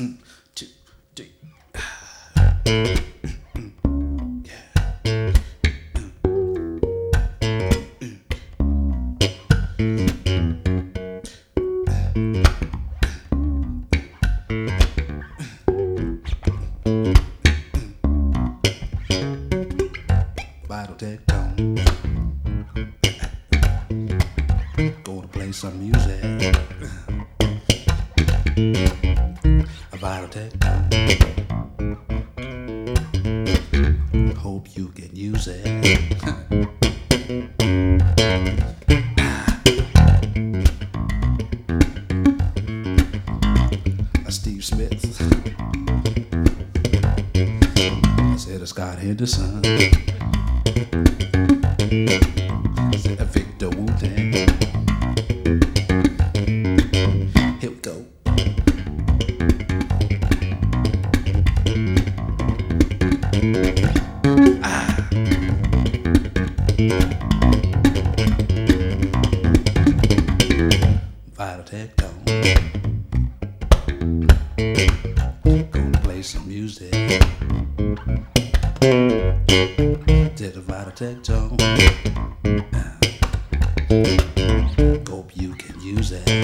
Mm, two, three. Tech Going to play some music. A Vital Tech Hope you can use it. Steve Smith. I said a Scott Henderson. Ah. Tech Tone. Gonna play some music. Did a vital tech tone. Ah. Hope you can use it.